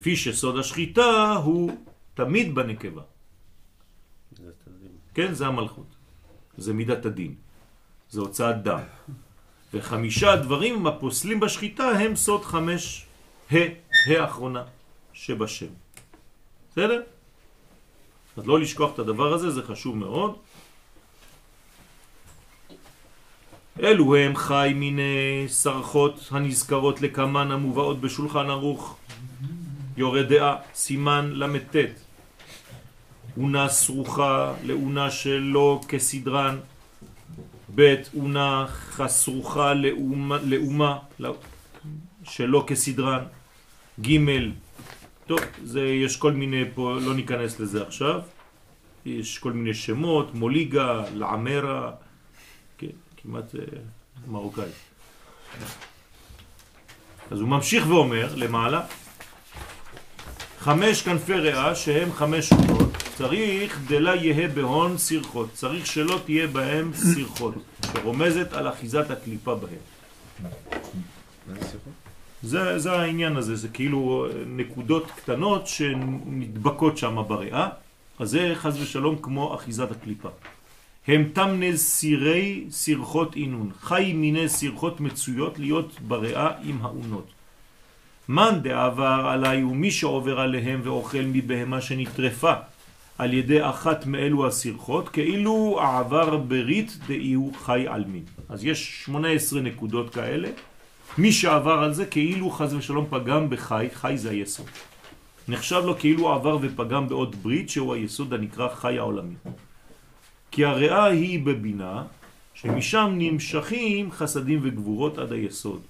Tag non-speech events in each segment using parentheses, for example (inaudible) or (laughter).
כפי שסוד השחיטה הוא תמיד בנקבה. כן, זה המלכות. זה מידת הדין. זה הוצאת דם. וחמישה דברים הפוסלים בשחיטה הם סוד חמש ה, ה האחרונה שבשם. בסדר? אז לא לשכוח את הדבר הזה, זה חשוב מאוד. אלו הם חי מיני סרחות הנזכרות לכמן המובאות בשולחן ערוך. יורד דעה, סימן למתת. אונה סרוחה לאונה שלא כסדרן. ב' אונה חסרוחה לאומה, לאומה שלא כסדרן. ג' טוב, זה, יש כל מיני פה, לא ניכנס לזה עכשיו. יש כל מיני שמות, מוליגה, לעמרה, כן, כמעט אה, מרוקאי. אז הוא ממשיך ואומר למעלה, חמש כנפי ריאה שהם חמש שונות, צריך דלה יהה בהון סרחות, צריך שלא תהיה בהם סרחות, שרומזת על אחיזת הקליפה בהם. זה, זה העניין הזה, זה כאילו נקודות קטנות שנדבקות שם בריאה, אז זה חז ושלום כמו אחיזת הקליפה. הם תמנה סירי סרחות אינון, חי מיני סרחות מצויות להיות בריאה עם האונות. מן דעבר עליי הוא מי שעובר עליהם ואוכל מבהמה שנטרפה על ידי אחת מאלו הסרחות, כאילו העבר ברית דאיהו חי על מין. אז יש 18 נקודות כאלה. מי שעבר על זה כאילו חז ושלום פגם בחי, חי זה היסוד. נחשב לו כאילו עבר ופגם בעוד ברית שהוא היסוד הנקרא חי העולמי. כי הריאה היא בבינה, שמשם נמשכים חסדים וגבורות עד היסוד.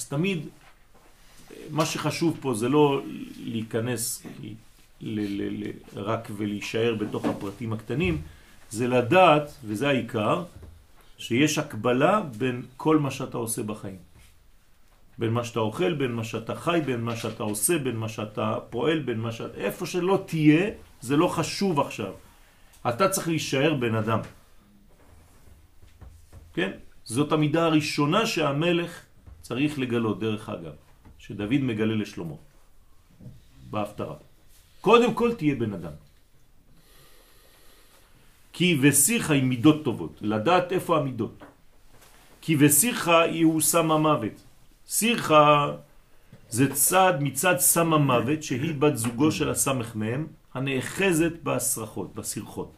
אז תמיד מה שחשוב פה זה לא להיכנס ל ל ל רק ולהישאר בתוך הפרטים הקטנים, זה לדעת, וזה העיקר, שיש הקבלה בין כל מה שאתה עושה בחיים. בין מה שאתה אוכל, בין מה שאתה חי, בין מה שאתה עושה, בין מה שאתה פועל, בין מה שאתה... איפה שלא תהיה, זה לא חשוב עכשיו. אתה צריך להישאר בן אדם. כן? זאת המידה הראשונה שהמלך צריך לגלות, דרך אגב, שדוד מגלה לשלמה, בהפטרה. קודם כל תהיה בן אדם. כי וסירחה היא מידות טובות, לדעת איפה המידות. כי היא הוא סם המוות. סירחה זה צד מצד סם המוות שהיא בת זוגו של הסמך מהם הנאחזת בסרחות, בסרחות.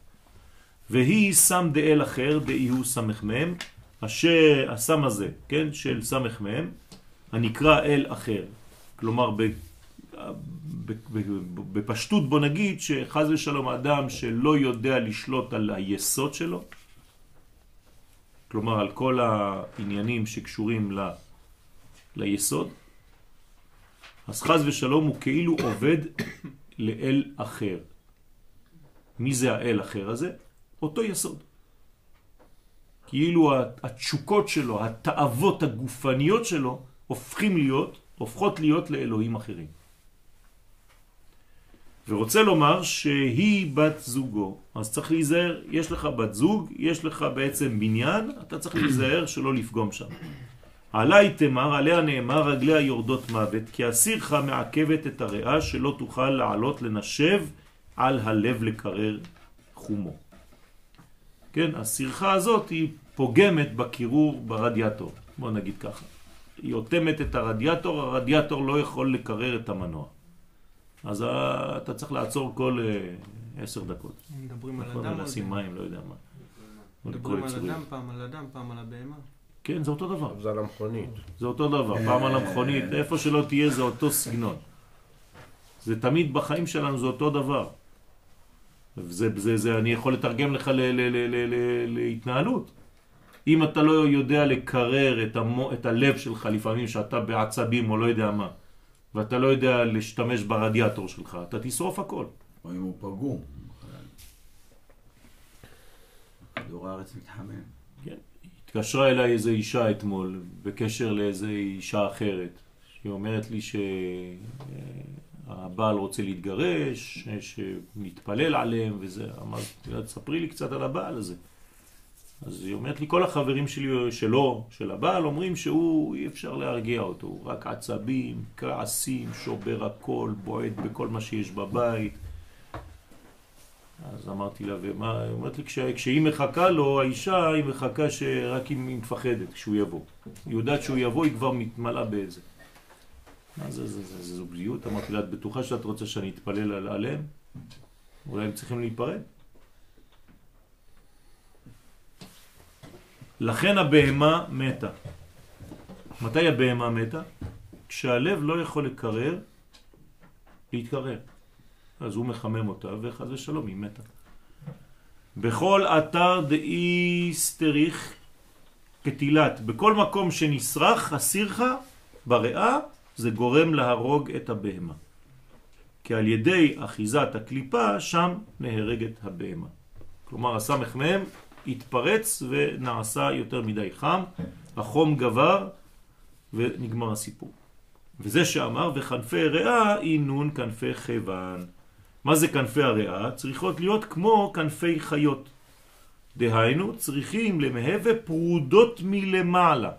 והיא סם דאל אחר דאי הוא סמך מהם הסם הזה, כן, של סמך מהם, הנקרא אל אחר. כלומר, בפשטות בוא נגיד שחז ושלום אדם שלא יודע לשלוט על היסוד שלו, כלומר על כל העניינים שקשורים ל, ליסוד, אז חז ושלום הוא כאילו עובד לאל אחר. מי זה האל אחר הזה? אותו יסוד. כאילו התשוקות שלו, התאוות הגופניות שלו, הופכים להיות, הופכות להיות לאלוהים אחרים. ורוצה לומר שהיא בת זוגו, אז צריך להיזהר, יש לך בת זוג, יש לך בעצם בניין, אתה צריך להיזהר שלא לפגום שם. עלי תמר, עליה נאמר, רגליה יורדות מוות, כי הסירך מעכבת את הריאה שלא תוכל לעלות לנשב על הלב לקרר חומו. כן, הסירחה הזאת היא פוגמת בקירור ברדיאטור, בוא נגיד ככה. היא עותמת את הרדיאטור, הרדיאטור לא יכול לקרר את המנוע. אז אתה צריך לעצור כל uh, עשר דקות. מדברים על אדם או לשים מים, לא יודע מה. מדברים על אדם, פעם על אדם, פעם על הבהמה. כן, זה אותו דבר. זה על המכונית. זה אותו דבר, פעם על המכונית, איפה שלא תהיה זה אותו סגנון. זה תמיד בחיים שלנו זה אותו דבר. זה, זה, זה, אני יכול לתרגם לך ל, ל, ל, ל, ל, להתנהלות. אם אתה לא יודע לקרר את, המו, את הלב שלך לפעמים שאתה בעצבים או לא יודע מה, ואתה לא יודע להשתמש ברדיאטור שלך, אתה תשרוף הכל. או אם הוא פגום. כדור הארץ מתחמם. כן. התקשרה אליי איזו אישה אתמול בקשר לאיזו אישה אחרת, שהיא אומרת לי שהבעל רוצה להתגרש, שנתפלל עליהם וזה. אמרתי, תספרי לי קצת על הבעל הזה. אז היא אומרת לי, כל החברים שלי, שלו, של הבעל, אומרים שהוא, אי אפשר להרגיע אותו, הוא רק עצבים, כעסים, שובר הכל, בועט בכל מה שיש בבית. אז אמרתי לה, ומה, היא אומרת לי, כש, כשהיא מחכה לו, האישה, היא מחכה שרק אם היא מפחדת כשהוא יבוא. היא יודעת שהוא יבוא, היא כבר מתמלאה באיזה. מה זה, זה, זה, זה זוגיות? אמרתי לה, את בטוחה שאת רוצה שאני אתפלל עליהם? אולי הם צריכים להיפרד? לכן הבהמה מתה. מתי הבהמה מתה? כשהלב לא יכול לקרר, להתקרר. אז הוא מחמם אותה, וחז ושלום, היא מתה. בכל אתר דאי סטריך כתילת, בכל מקום שנשרח, הסירחה בריאה, זה גורם להרוג את הבהמה. כי על ידי אחיזת הקליפה, שם נהרגת הבהמה. כלומר, הסמך מהם התפרץ ונעשה יותר מדי חם, החום גבר ונגמר הסיפור. וזה שאמר, וכנפי ריאה אינון כנפי חבן. מה זה כנפי הריאה? צריכות להיות כמו כנפי חיות. דהיינו, צריכים למהווה פרודות מלמעלה.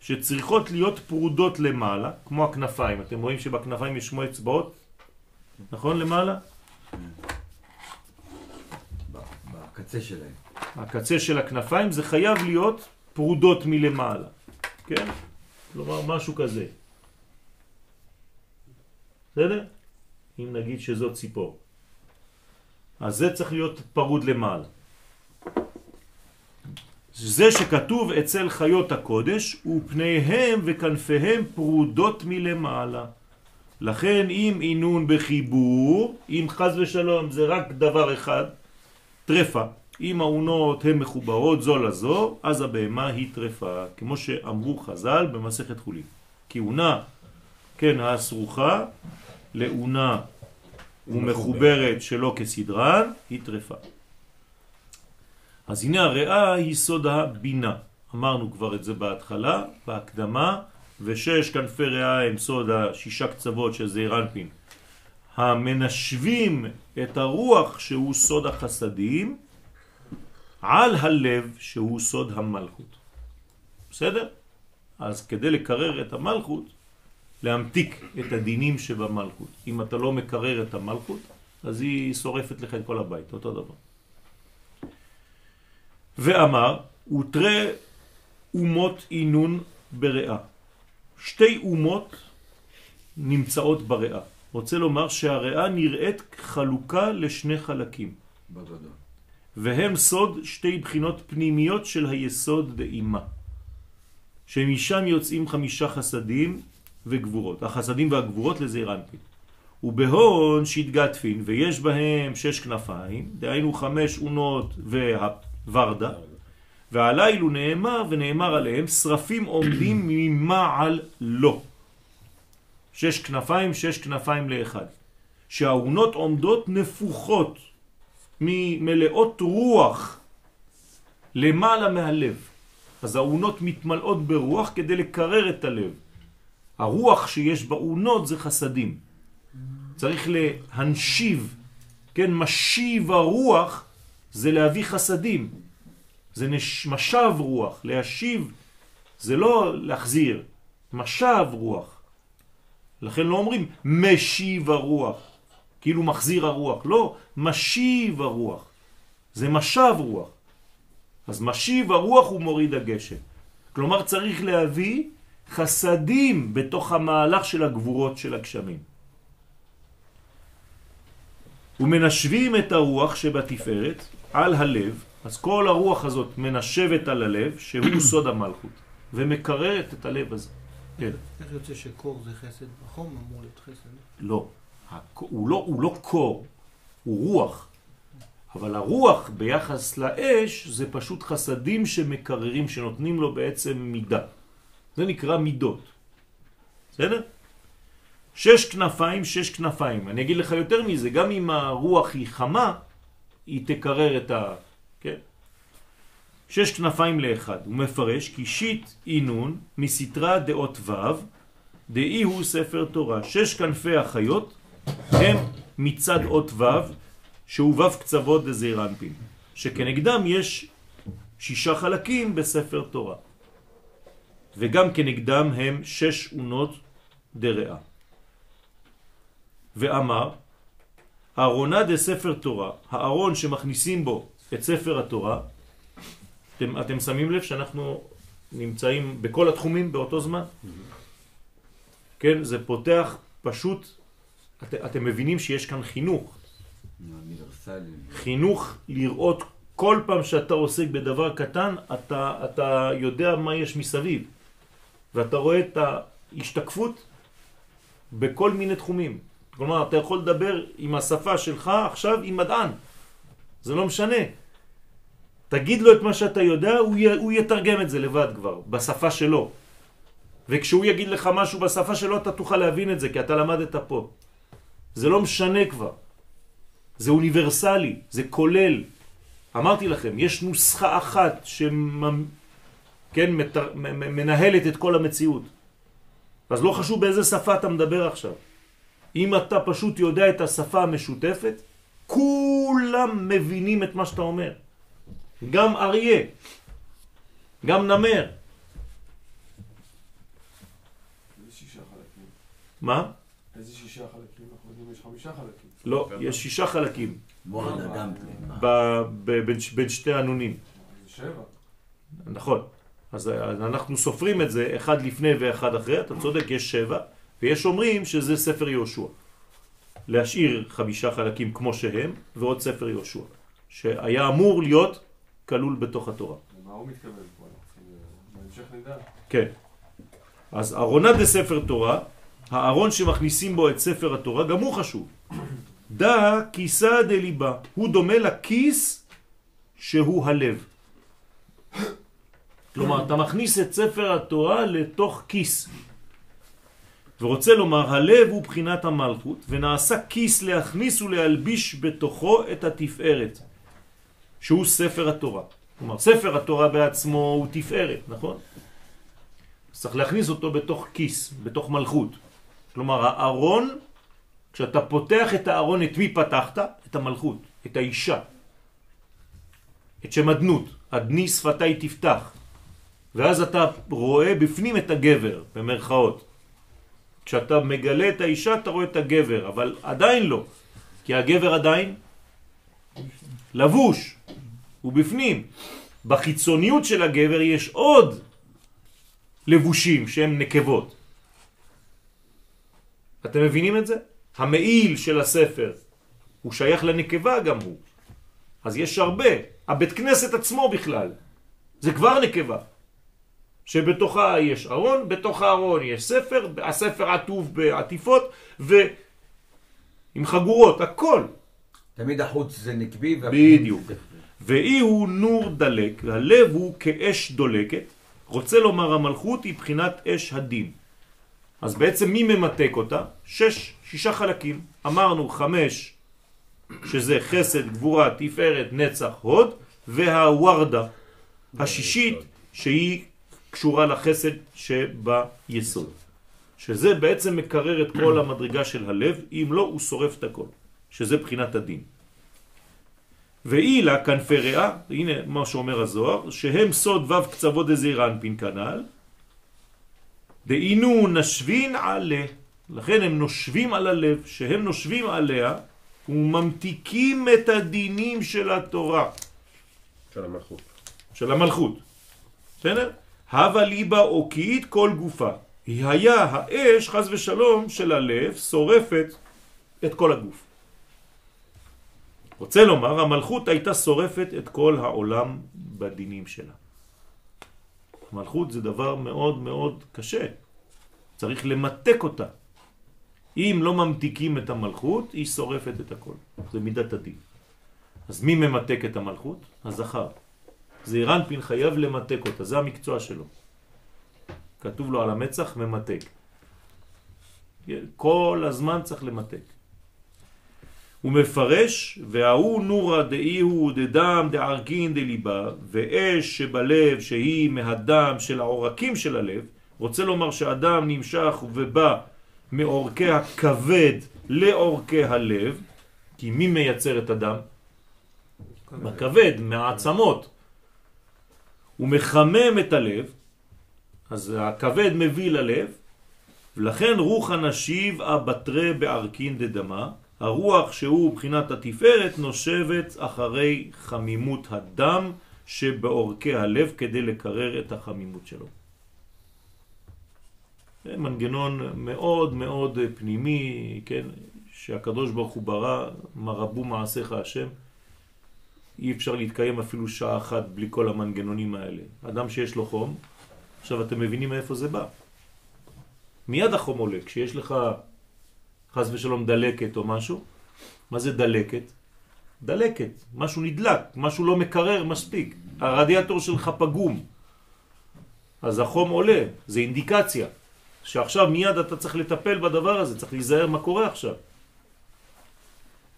שצריכות להיות פרודות למעלה, כמו הכנפיים. אתם רואים שבכנפיים יש שמו אצבעות? נכון למעלה? בקצה שלהם. הקצה של הכנפיים זה חייב להיות פרודות מלמעלה, כן? כלומר משהו כזה. בסדר? אם נגיד שזאת ציפור. אז זה צריך להיות פרוד למעלה. זה שכתוב אצל חיות הקודש, ופניהם וכנפיהם פרודות מלמעלה. לכן אם אינון בחיבור, אם חס ושלום זה רק דבר אחד, טרפה, אם האונות הן מחוברות זו לזו, אז הבהמה היא טרפה, כמו שאמרו חז"ל במסכת חולין. כי עונה, כן, הסרוכה, לעונה ומחוברת שלא כסדרן, היא טרפה. אז הנה הריאה היא סוד הבינה. אמרנו כבר את זה בהתחלה, בהקדמה, ושש כנפי ריאה הם סוד השישה קצוות של זעיר אנפין. המנשבים את הרוח שהוא סוד החסדים על הלב שהוא סוד המלכות. בסדר? אז כדי לקרר את המלכות, להמתיק את הדינים שבמלכות. אם אתה לא מקרר את המלכות, אז היא שורפת לך את כל הבית, אותו דבר. ואמר, ותרא אומות עינון בריאה. שתי אומות נמצאות בריאה. רוצה לומר שהריאה נראית חלוקה לשני חלקים. בגדול. והם סוד שתי בחינות פנימיות של היסוד דאימה. שמשם יוצאים חמישה חסדים וגבורות. החסדים והגבורות לזעיר אנפין. ובהון שהתגתפין, ויש בהם שש כנפיים, דהיינו חמש אונות והוורדה, ועליל הוא נאמר, ונאמר עליהם, שרפים עומדים ממעל לו. שש כנפיים, שש כנפיים לאחד. שהאונות עומדות נפוחות ממלאות רוח למעלה מהלב. אז האונות מתמלאות ברוח כדי לקרר את הלב. הרוח שיש באונות זה חסדים. צריך להנשיב, כן, משיב הרוח זה להביא חסדים. זה נש... משב רוח, להשיב זה לא להחזיר, משב רוח. לכן לא אומרים משיב הרוח, כאילו מחזיר הרוח, לא, משיב הרוח. זה משב רוח. אז משיב הרוח הוא מוריד הגשם. כלומר צריך להביא חסדים בתוך המהלך של הגבורות של הגשמים. ומנשבים את הרוח שבתפארת על הלב, אז כל הרוח הזאת מנשבת על הלב, שהוא (coughs) סוד המלכות, ומקררת את הלב הזה. כן. איך יוצא שקור זה חסד? החום אמור להיות חסד. לא. הוא לא, הוא לא קור, הוא רוח. אבל הרוח ביחס לאש זה פשוט חסדים שמקררים, שנותנים לו בעצם מידה. זה נקרא מידות. בסדר? שש כנפיים, שש כנפיים. אני אגיד לך יותר מזה, גם אם הרוח היא חמה, היא תקרר את ה... כן? שש כנפיים לאחד. הוא מפרש כי שיט אינון מסתרה דעות ו' דאי הוא ספר תורה. שש כנפי החיות הם מצד אות ו' שהוא ו' קצוות דזעיר אנפין. שכנגדם יש שישה חלקים בספר תורה. וגם כנגדם הם שש אונות דרעה. ואמר, ארונה דספר תורה, הארון שמכניסים בו את ספר התורה, אתם, אתם שמים לב שאנחנו נמצאים בכל התחומים באותו זמן? כן, זה פותח פשוט, את, אתם מבינים שיש כאן חינוך. חינוך לראות כל פעם שאתה עוסק בדבר קטן, אתה, אתה יודע מה יש מסביב. ואתה רואה את ההשתקפות בכל מיני תחומים. כלומר, אתה יכול לדבר עם השפה שלך עכשיו עם מדען. זה לא משנה. תגיד לו את מה שאתה יודע, הוא, י, הוא יתרגם את זה לבד כבר, בשפה שלו. וכשהוא יגיד לך משהו בשפה שלו, אתה תוכל להבין את זה, כי אתה למדת פה. זה לא משנה כבר. זה אוניברסלי, זה כולל. אמרתי לכם, יש נוסחה אחת שמנהלת כן, את כל המציאות. אז לא חשוב באיזה שפה אתה מדבר עכשיו. אם אתה פשוט יודע את השפה המשותפת, כולם מבינים את מה שאתה אומר. גם אריה, גם נמר. מה? איזה שישה חלקים? אנחנו יודעים יש חמישה חלקים. לא, יש שישה חלקים. בין שתי ענונים. זה שבע. נכון. אז אנחנו סופרים את זה אחד לפני ואחד אחרי, אתה צודק, יש שבע, ויש אומרים שזה ספר יהושע. להשאיר חמישה חלקים כמו שהם, ועוד ספר יהושע, שהיה אמור להיות כלול בתוך התורה. מה הוא מתכוון פה? בהמשך נדע. כן. אז ארונה ספר תורה, הארון שמכניסים בו את ספר התורה, גם הוא חשוב. (clears throat) דא כיסא דליבה, הוא דומה לכיס שהוא הלב. (clears throat) כלומר, אתה מכניס את ספר התורה לתוך כיס. ורוצה לומר, הלב הוא בחינת המלכות, ונעשה כיס להכניס ולהלביש בתוכו את התפארת, שהוא ספר התורה. כלומר, ספר התורה בעצמו הוא תפארת, נכון? צריך להכניס אותו בתוך כיס, בתוך מלכות. כלומר, הארון, כשאתה פותח את הארון, את מי פתחת? את המלכות, את האישה. את שם אדנות, אדני שפתי תפתח. ואז אתה רואה בפנים את הגבר, במרכאות. כשאתה מגלה את האישה אתה רואה את הגבר, אבל עדיין לא, כי הגבר עדיין לבוש, הוא בפנים. בחיצוניות של הגבר יש עוד לבושים שהם נקבות. אתם מבינים את זה? המעיל של הספר הוא שייך לנקבה גם הוא. אז יש הרבה. הבית כנסת עצמו בכלל, זה כבר נקבה. שבתוכה יש ארון, בתוך הארון יש ספר, הספר עטוב בעטיפות ועם חגורות, הכל. תמיד החוץ זה נקבי. בדיוק. ואי הוא נור דלק, הלב הוא כאש דולקת, רוצה לומר המלכות היא בחינת אש הדין. אז בעצם מי ממתק אותה? שש, שישה חלקים. אמרנו חמש, שזה חסד, גבורה, תפארת, נצח, הוד, והוורדה, השישית, שהיא קשורה לחסד שביסוד. שזה בעצם מקרר את כל המדרגה של הלב, אם לא הוא שורף את הכל, שזה בחינת הדין. ואילה כנפי ריאה, הנה מה שאומר הזוהר, שהם סוד וו קצוות דזירנפין כנל, דהינו נשבין עלה, לכן הם נושבים על הלב, שהם נושבים עליה וממתיקים את הדינים של התורה. של המלכות. של המלכות. בסדר? הווה ליבה אוקיית כל גופה. היא היה האש, חז ושלום, של הלב, שורפת את כל הגוף. רוצה לומר, המלכות הייתה שורפת את כל העולם בדינים שלה. המלכות זה דבר מאוד מאוד קשה. צריך למתק אותה. אם לא ממתיקים את המלכות, היא שורפת את הכל. זה מידת הדין. אז מי ממתק את המלכות? הזכר. זעירנפין חייב למתק אותה, זה המקצוע שלו. כתוב לו על המצח ממתק. כל הזמן צריך למתק. הוא מפרש, וההוא נורא דאי הוא דדם דערכין דליבה, ואש שבלב שהיא מהדם של העורקים של הלב, רוצה לומר שאדם נמשך ובא מאורכי הכבד לאורכי הלב, כי מי מייצר את הדם? בכבד, מהעצמות. הוא מחמם את הלב, אז הכבד מביא ללב, ולכן רוח הנשיב אבטרה בערכין דדמה, הרוח שהוא בחינת התפארת נושבת אחרי חמימות הדם שבעורקי הלב כדי לקרר את החמימות שלו. זה מנגנון מאוד מאוד פנימי, כן, שהקדוש ברוך הוא ברא, מה רבו מעשיך השם, אי אפשר להתקיים אפילו שעה אחת בלי כל המנגנונים האלה. אדם שיש לו חום, עכשיו אתם מבינים מאיפה זה בא. מיד החום עולה, כשיש לך חס ושלום דלקת או משהו, מה זה דלקת? דלקת, משהו נדלק, משהו לא מקרר מספיק, הרדיאטור שלך פגום, אז החום עולה, זה אינדיקציה, שעכשיו מיד אתה צריך לטפל בדבר הזה, צריך להיזהר מה קורה עכשיו.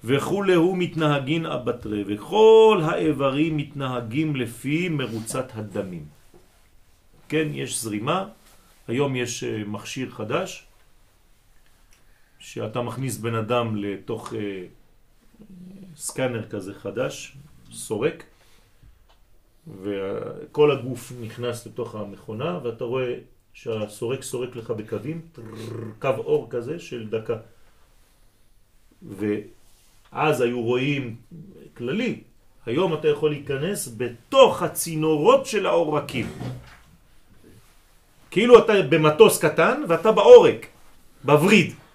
וכולי הוא מתנהגין אבטרי, וכל האיברים מתנהגים לפי מרוצת הדמים. כן, יש זרימה, היום יש אה, מכשיר חדש, שאתה מכניס בן אדם לתוך אה, סקנר כזה חדש, סורק, וכל הגוף נכנס לתוך המכונה, ואתה רואה שהסורק סורק לך בקווים, קו אור כזה של דקה. ואז היו רואים כללי, היום אתה יכול להיכנס בתוך הצינורות של העורקים. כאילו אתה במטוס קטן ואתה בעורק, בווריד.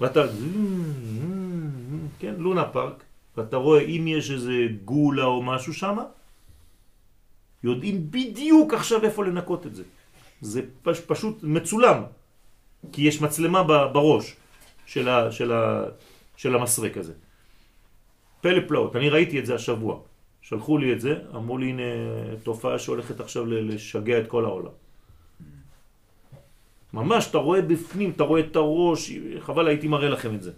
ואתה, כן, לונה פארק, ואתה רואה אם יש איזה גולה או משהו שם, יודעים בדיוק עכשיו איפה לנקות את זה. זה פש, פשוט מצולם, כי יש מצלמה בראש של, ה, של, ה, של המסרק הזה. פלא פלאות, אני ראיתי את זה השבוע. שלחו לי את זה, אמרו לי הנה תופעה שהולכת עכשיו לשגע את כל העולם. ממש, אתה רואה בפנים, אתה רואה את הראש, חבל הייתי מראה לכם את זה.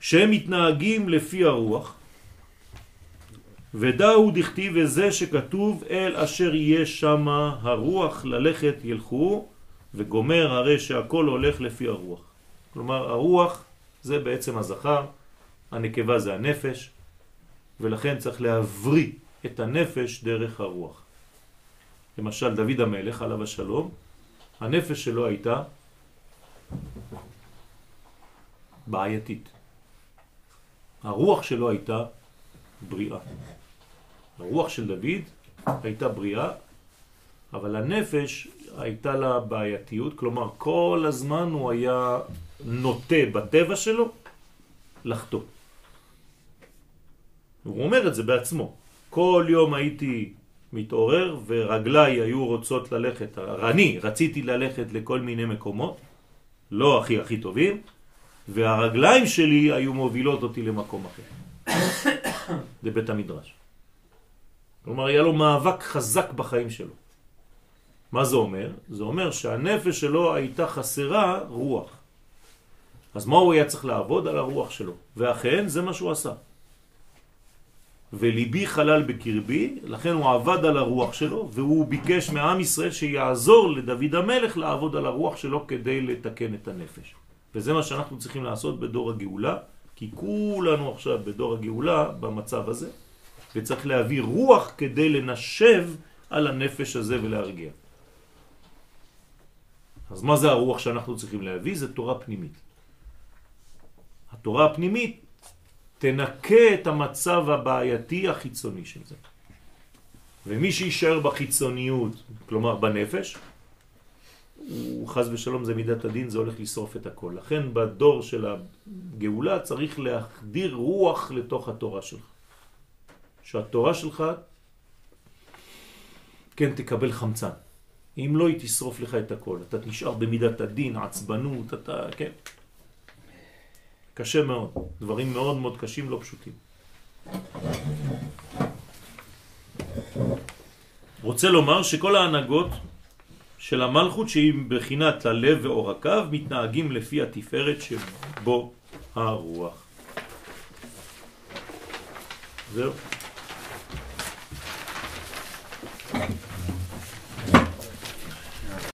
שהם מתנהגים לפי הרוח, ודאו דכתיב וזה שכתוב אל אשר יהיה שם הרוח ללכת ילכו וגומר הרי שהכל הולך לפי הרוח. כלומר הרוח זה בעצם הזכר, הנקבה זה הנפש ולכן צריך להבריא את הנפש דרך הרוח. למשל דוד המלך עליו השלום הנפש שלו הייתה בעייתית. הרוח שלו הייתה בריאה. הרוח של דוד הייתה בריאה, אבל הנפש הייתה לה בעייתיות, כלומר כל הזמן הוא היה נוטה בטבע שלו לחטוא. הוא אומר את זה בעצמו. כל יום הייתי מתעורר ורגליי היו רוצות ללכת, אני רציתי ללכת לכל מיני מקומות, לא הכי הכי טובים, והרגליים שלי היו מובילות אותי למקום אחר. (coughs) זה בית המדרש. כלומר, היה לו מאבק חזק בחיים שלו. מה זה אומר? זה אומר שהנפש שלו הייתה חסרה רוח. אז מה הוא היה צריך לעבוד? על הרוח שלו. ואכן, זה מה שהוא עשה. וליבי חלל בקרבי, לכן הוא עבד על הרוח שלו, והוא ביקש מעם ישראל שיעזור לדוד המלך לעבוד על הרוח שלו כדי לתקן את הנפש. וזה מה שאנחנו צריכים לעשות בדור הגאולה, כי כולנו עכשיו בדור הגאולה במצב הזה, וצריך להביא רוח כדי לנשב על הנפש הזה ולהרגיע. אז מה זה הרוח שאנחנו צריכים להביא? זה תורה פנימית. התורה הפנימית תנקה את המצב הבעייתי החיצוני של זה. ומי שישאר בחיצוניות, כלומר בנפש, הוא חז ושלום זה מידת הדין, זה הולך לשרוף את הכל. לכן בדור של הגאולה צריך להחדיר רוח לתוך התורה שלך. שהתורה שלך כן תקבל חמצן. אם לא, היא תשרוף לך את הכל. אתה נשאר במידת הדין, עצבנות, אתה, כן. קשה מאוד. דברים מאוד מאוד קשים, לא פשוטים. רוצה לומר שכל ההנהגות של המלכות שהיא בחינת הלב ועורקיו מתנהגים לפי התפארת שבו הרוח. זהו.